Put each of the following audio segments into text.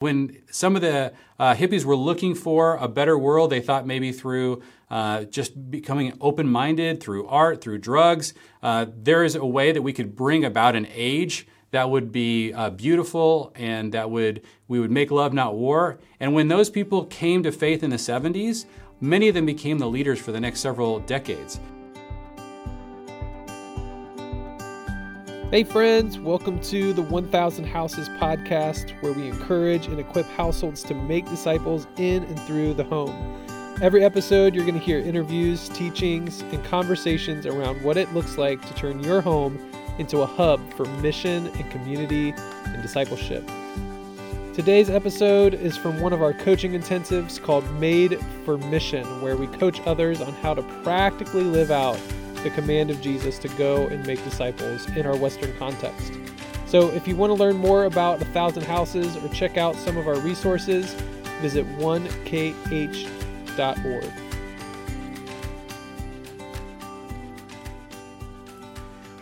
When some of the uh, hippies were looking for a better world, they thought maybe through uh, just becoming open minded, through art, through drugs, uh, there is a way that we could bring about an age that would be uh, beautiful and that would we would make love not war. And when those people came to faith in the 70s many of them became the leaders for the next several decades Hey, friends, welcome to the 1000 Houses podcast, where we encourage and equip households to make disciples in and through the home. Every episode, you're going to hear interviews, teachings, and conversations around what it looks like to turn your home into a hub for mission and community and discipleship. Today's episode is from one of our coaching intensives called Made for Mission, where we coach others on how to practically live out the command of Jesus to go and make disciples in our Western context. So, if you want to learn more about a thousand houses or check out some of our resources, visit 1kh.org.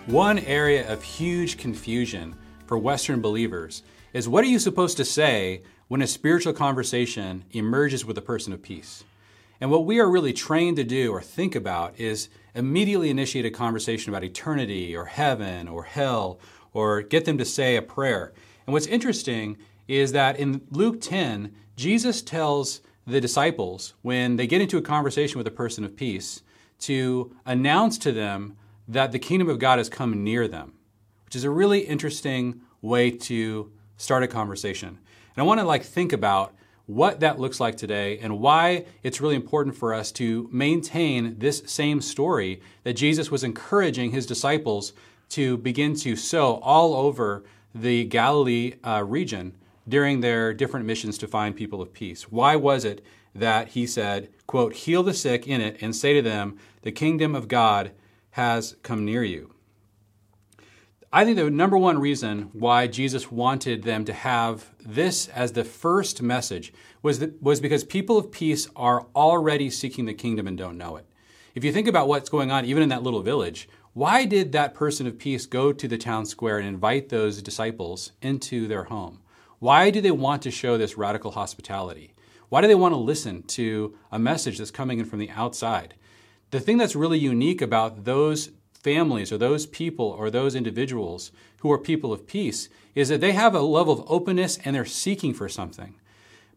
One area of huge confusion for Western believers is what are you supposed to say when a spiritual conversation emerges with a person of peace? And what we are really trained to do or think about is immediately initiate a conversation about eternity or heaven or hell or get them to say a prayer. And what's interesting is that in Luke 10, Jesus tells the disciples when they get into a conversation with a person of peace to announce to them that the kingdom of God has come near them, which is a really interesting way to start a conversation. And I want to like think about what that looks like today and why it's really important for us to maintain this same story that Jesus was encouraging his disciples to begin to sow all over the Galilee uh, region during their different missions to find people of peace. Why was it that he said, quote, heal the sick in it and say to them, the kingdom of God has come near you? I think the number one reason why Jesus wanted them to have this as the first message was, that, was because people of peace are already seeking the kingdom and don't know it. If you think about what's going on, even in that little village, why did that person of peace go to the town square and invite those disciples into their home? Why do they want to show this radical hospitality? Why do they want to listen to a message that's coming in from the outside? The thing that's really unique about those families or those people or those individuals who are people of peace is that they have a level of openness and they're seeking for something.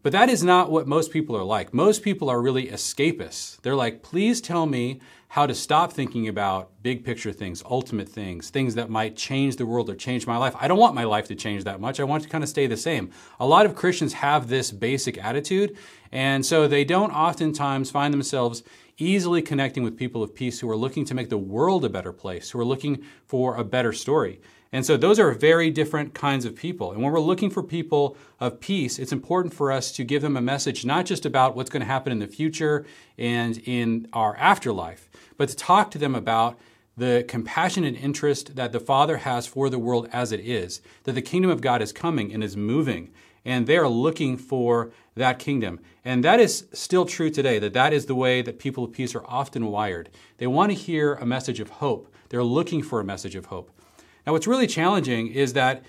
But that is not what most people are like. Most people are really escapists. They're like, please tell me how to stop thinking about big picture things, ultimate things, things that might change the world or change my life. I don't want my life to change that much. I want to kind of stay the same. A lot of Christians have this basic attitude, and so they don't oftentimes find themselves easily connecting with people of peace who are looking to make the world a better place, who are looking for a better story. And so those are very different kinds of people. And when we're looking for people of peace, it's important for us to give them a message not just about what's going to happen in the future and in our afterlife, but to talk to them about the compassion and interest that the Father has for the world as it is, that the kingdom of God is coming and is moving, and they are looking for that kingdom. And that is still true today, that that is the way that people of peace are often wired. They want to hear a message of hope. They're looking for a message of hope. Now, what's really challenging is that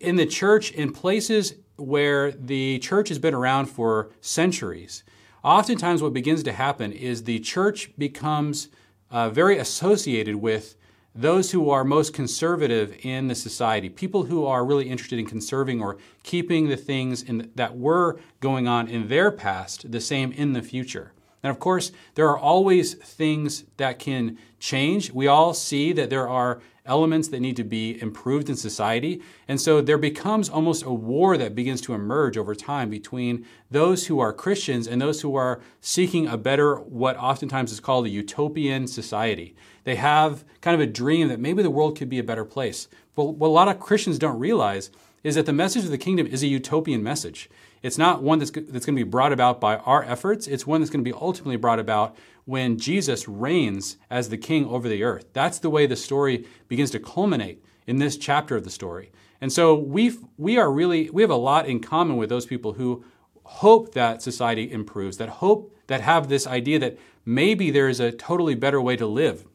in the church, in places where the church has been around for centuries, oftentimes what begins to happen is the church becomes uh, very associated with those who are most conservative in the society, people who are really interested in conserving or keeping the things in, that were going on in their past the same in the future. And of course, there are always things that can change. We all see that there are elements that need to be improved in society. And so there becomes almost a war that begins to emerge over time between those who are Christians and those who are seeking a better, what oftentimes is called a utopian society. They have kind of a dream that maybe the world could be a better place. But what a lot of Christians don't realize is that the message of the kingdom is a utopian message. It's not one that's, that's going to be brought about by our efforts. It's one that's going to be ultimately brought about when Jesus reigns as the king over the earth. That's the way the story begins to culminate in this chapter of the story. And so we we are really we have a lot in common with those people who hope that society improves, that hope that have this idea that maybe there is a totally better way to live.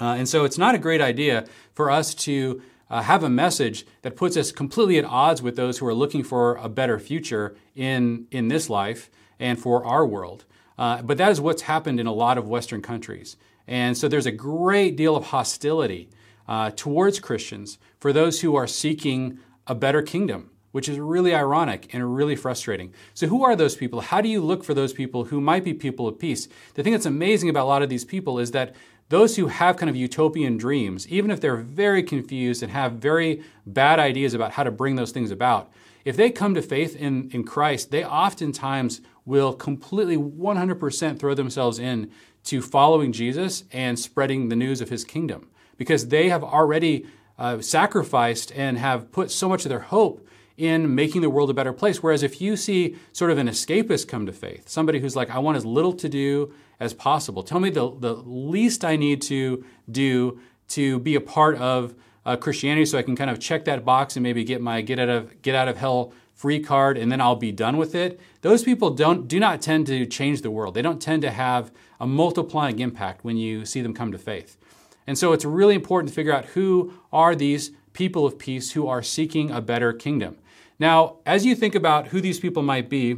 Uh, and so it's not a great idea for us to uh, have a message that puts us completely at odds with those who are looking for a better future in, in this life and for our world. Uh, but that is what's happened in a lot of Western countries. And so there's a great deal of hostility uh, towards Christians for those who are seeking a better kingdom, which is really ironic and really frustrating. So, who are those people? How do you look for those people who might be people of peace? The thing that's amazing about a lot of these people is that those who have kind of utopian dreams, even if they're very confused and have very bad ideas about how to bring those things about, if they come to faith in, in Christ, they oftentimes will completely 100% throw themselves in to following Jesus and spreading the news of his kingdom. Because they have already uh, sacrificed and have put so much of their hope in making the world a better place. Whereas if you see sort of an escapist come to faith, somebody who's like, I want as little to do as possible, tell me the, the least I need to do to be a part of uh, Christianity so I can kind of check that box and maybe get my get out of get out of hell free card and then I'll be done with it. Those people don't do not tend to change the world. They don't tend to have a multiplying impact when you see them come to faith. And so it's really important to figure out who are these people of peace who are seeking a better kingdom. Now, as you think about who these people might be,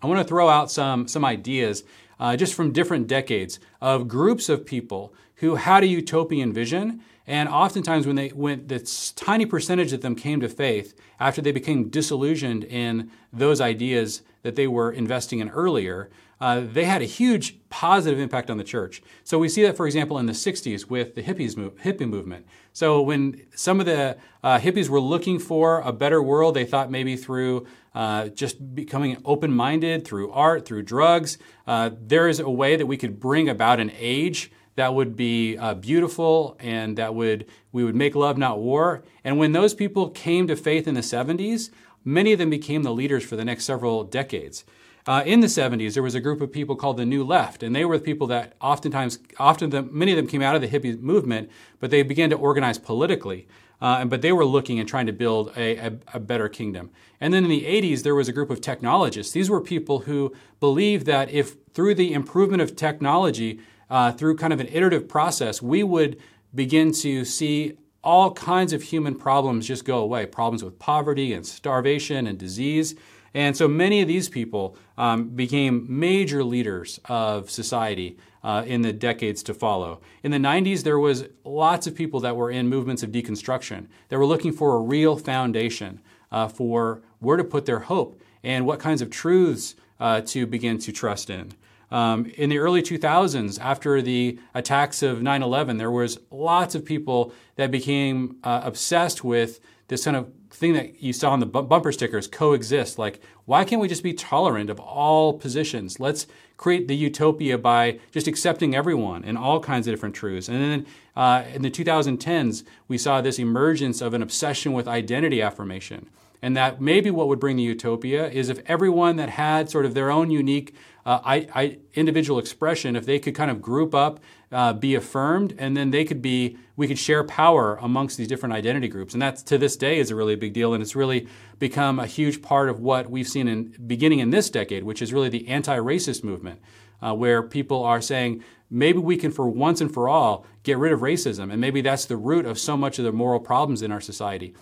I want to throw out some, some ideas uh, just from different decades of groups of people who had a utopian vision and oftentimes, when they when this tiny percentage of them came to faith after they became disillusioned in those ideas that they were investing in earlier, uh, they had a huge positive impact on the church. So we see that, for example, in the '60s with the hippies hippie movement. So when some of the uh, hippies were looking for a better world, they thought maybe through uh, just becoming open-minded, through art, through drugs, uh, there is a way that we could bring about an age that would be uh, beautiful and that would we would make love not war and when those people came to faith in the 70s many of them became the leaders for the next several decades uh, in the 70s there was a group of people called the new left and they were the people that oftentimes often the, many of them came out of the hippie movement but they began to organize politically uh, but they were looking and trying to build a, a, a, better kingdom. And then in the 80s, there was a group of technologists. These were people who believed that if through the improvement of technology, uh, through kind of an iterative process, we would begin to see all kinds of human problems just go away problems with poverty and starvation and disease. And so many of these people um, became major leaders of society uh, in the decades to follow. In the 90s, there was lots of people that were in movements of deconstruction. They were looking for a real foundation uh, for where to put their hope and what kinds of truths uh, to begin to trust in. Um, in the early 2000s, after the attacks of 9 11, there was lots of people that became uh, obsessed with this kind of thing that you saw on the bumper stickers coexist. Like, why can't we just be tolerant of all positions? Let's create the utopia by just accepting everyone and all kinds of different truths. And then uh, in the 2010s, we saw this emergence of an obsession with identity affirmation. And that maybe what would bring the utopia is if everyone that had sort of their own unique uh, I, I, individual expression, if they could kind of group up, uh, be affirmed, and then they could be, we could share power amongst these different identity groups. And that to this day is a really big deal. And it's really become a huge part of what we've seen in beginning in this decade, which is really the anti-racist movement, uh, where people are saying, maybe we can for once and for all get rid of racism. And maybe that's the root of so much of the moral problems in our society.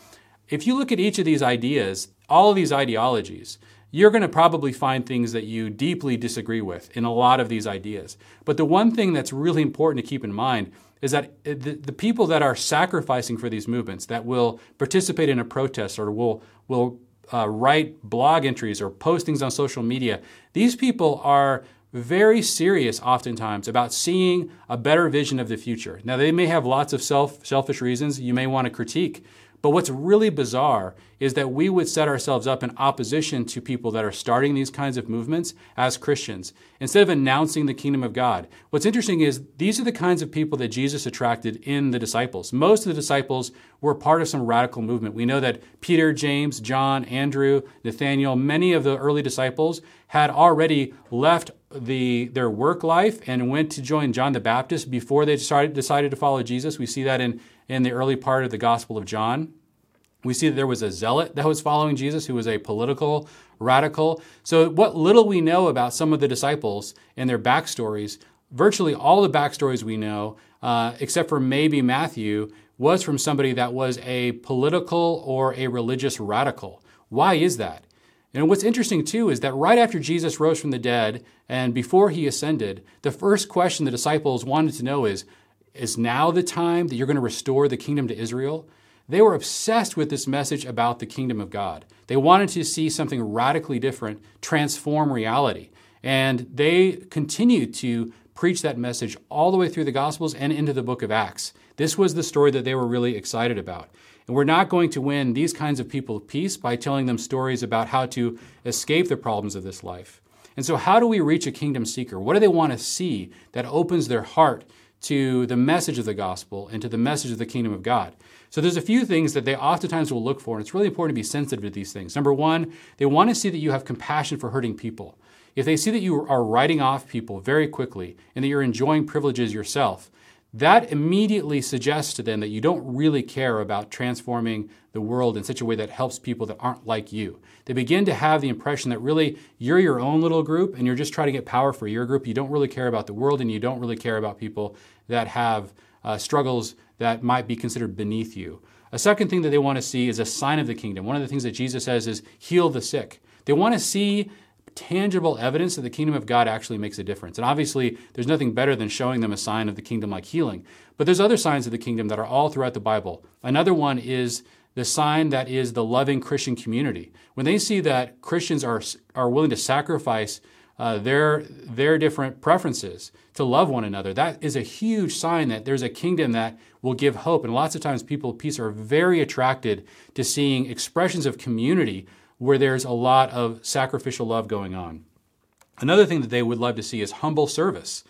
If you look at each of these ideas, all of these ideologies, you're going to probably find things that you deeply disagree with in a lot of these ideas. But the one thing that's really important to keep in mind is that the, the people that are sacrificing for these movements, that will participate in a protest or will, will uh, write blog entries or postings on social media, these people are very serious oftentimes about seeing a better vision of the future. Now, they may have lots of self, selfish reasons you may want to critique, but what's really bizarre is that we would set ourselves up in opposition to people that are starting these kinds of movements as Christians instead of announcing the kingdom of God. What's interesting is these are the kinds of people that Jesus attracted in the disciples. Most of the disciples were part of some radical movement. We know that Peter, James, John, Andrew, Nathaniel, many of the early disciples had already left the, their work life and went to join John the Baptist before they started, decided to follow Jesus. We see that in in the early part of the Gospel of John. We see that there was a zealot that was following Jesus who was a political radical. So, what little we know about some of the disciples and their backstories, virtually all the backstories we know, uh, except for maybe Matthew, was from somebody that was a political or a religious radical. Why is that? And what's interesting too is that right after Jesus rose from the dead and before he ascended, the first question the disciples wanted to know is Is now the time that you're going to restore the kingdom to Israel? They were obsessed with this message about the kingdom of God. They wanted to see something radically different transform reality. And they continued to preach that message all the way through the Gospels and into the book of Acts. This was the story that they were really excited about. And we're not going to win these kinds of people peace by telling them stories about how to escape the problems of this life. And so, how do we reach a kingdom seeker? What do they want to see that opens their heart to the message of the gospel and to the message of the kingdom of God? So, there's a few things that they oftentimes will look for, and it's really important to be sensitive to these things. Number one, they want to see that you have compassion for hurting people. If they see that you are writing off people very quickly and that you're enjoying privileges yourself, that immediately suggests to them that you don't really care about transforming the world in such a way that helps people that aren't like you. They begin to have the impression that really you're your own little group and you're just trying to get power for your group. You don't really care about the world and you don't really care about people that have uh, struggles that might be considered beneath you. A second thing that they want to see is a sign of the kingdom. One of the things that Jesus says is heal the sick. They want to see tangible evidence that the kingdom of God actually makes a difference. And obviously, there's nothing better than showing them a sign of the kingdom like healing. But there's other signs of the kingdom that are all throughout the Bible. Another one is the sign that is the loving Christian community. When they see that Christians are, are willing to sacrifice uh, their, their different preferences to love one another, that is a huge sign that there's a kingdom that will give hope. And lots of times, people of peace are very attracted to seeing expressions of community where there's a lot of sacrificial love going on. Another thing that they would love to see is humble service.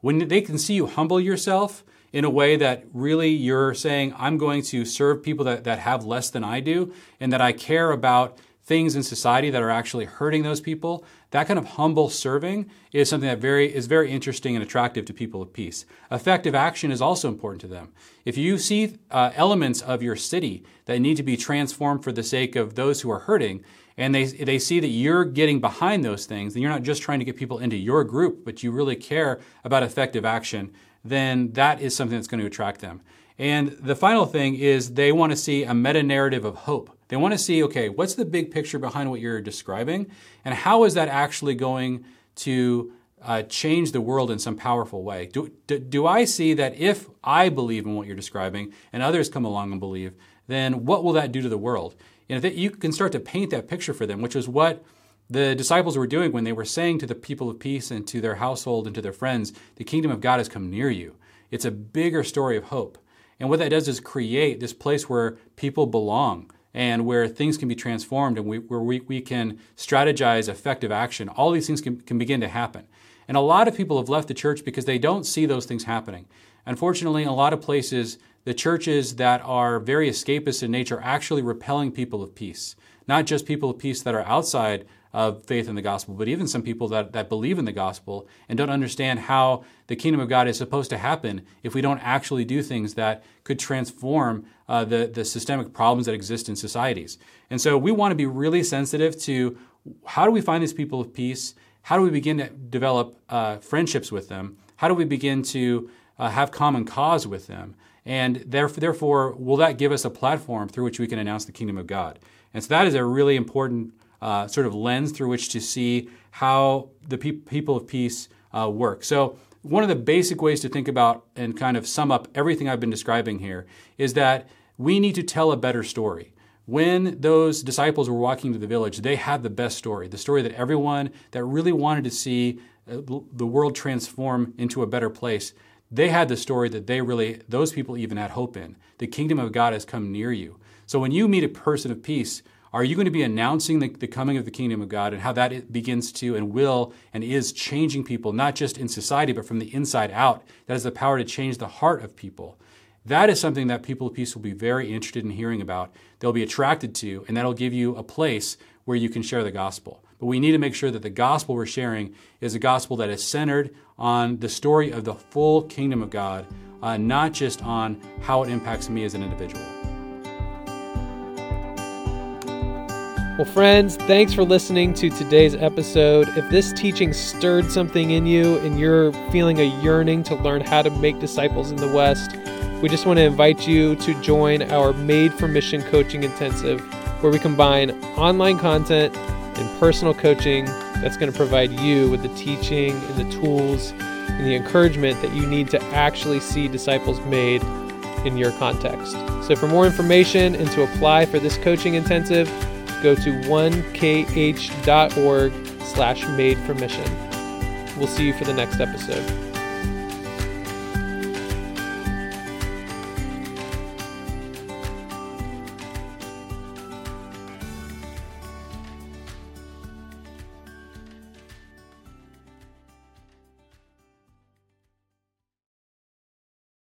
When they can see you humble yourself in a way that really you're saying, I'm going to serve people that, that have less than I do, and that I care about things in society that are actually hurting those people, that kind of humble serving is something that very is very interesting and attractive to people of peace. Effective action is also important to them. If you see uh, elements of your city that need to be transformed for the sake of those who are hurting, and they, they see that you're getting behind those things, and you're not just trying to get people into your group, but you really care about effective action, then that is something that's going to attract them. And the final thing is they want to see a meta narrative of hope. They want to see, okay, what's the big picture behind what you're describing? And how is that actually going to uh, change the world in some powerful way? Do, do, do I see that if I believe in what you're describing and others come along and believe, then what will that do to the world? And if you can start to paint that picture for them, which is what the disciples were doing when they were saying to the people of peace and to their household and to their friends, the kingdom of God has come near you. It's a bigger story of hope. And what that does is create this place where people belong, and where things can be transformed and we, where we, we can strategize effective action. All these things can, can begin to happen. And a lot of people have left the church because they don't see those things happening. Unfortunately, in a lot of places, the churches that are very escapist in nature are actually repelling people of peace. Not just people of peace that are outside of faith in the gospel, but even some people that, that believe in the gospel and don't understand how the kingdom of God is supposed to happen if we don't actually do things that could transform uh, the, the systemic problems that exist in societies. And so we want to be really sensitive to how do we find these people of peace? How do we begin to develop uh, friendships with them? How do we begin to uh, have common cause with them? And therefore, will that give us a platform through which we can announce the kingdom of God? And so that is a really important uh, sort of lens through which to see how the pe- people of peace uh, work. So, one of the basic ways to think about and kind of sum up everything I've been describing here is that we need to tell a better story. When those disciples were walking to the village, they had the best story, the story that everyone that really wanted to see uh, the world transform into a better place, they had the story that they really, those people even had hope in. The kingdom of God has come near you. So when you meet a person of peace, are you going to be announcing the, the, coming of the kingdom of God and how that begins to and will and is changing people, not just in society, but from the inside out? That has the power to change the heart of people. That is something that people of peace will be very interested in hearing about. They'll be attracted to, and that'll give you a place where you can share the gospel. But we need to make sure that the gospel we're sharing is a gospel that is centered on the story of the full kingdom of God, uh, not just on how it impacts me as an individual. Well, friends, thanks for listening to today's episode. If this teaching stirred something in you and you're feeling a yearning to learn how to make disciples in the West, we just want to invite you to join our Made for Mission Coaching Intensive, where we combine online content and personal coaching that's going to provide you with the teaching and the tools and the encouragement that you need to actually see disciples made in your context. So for more information and to apply for this coaching intensive, go to 1kh.org slash made for mission. We'll see you for the next episode.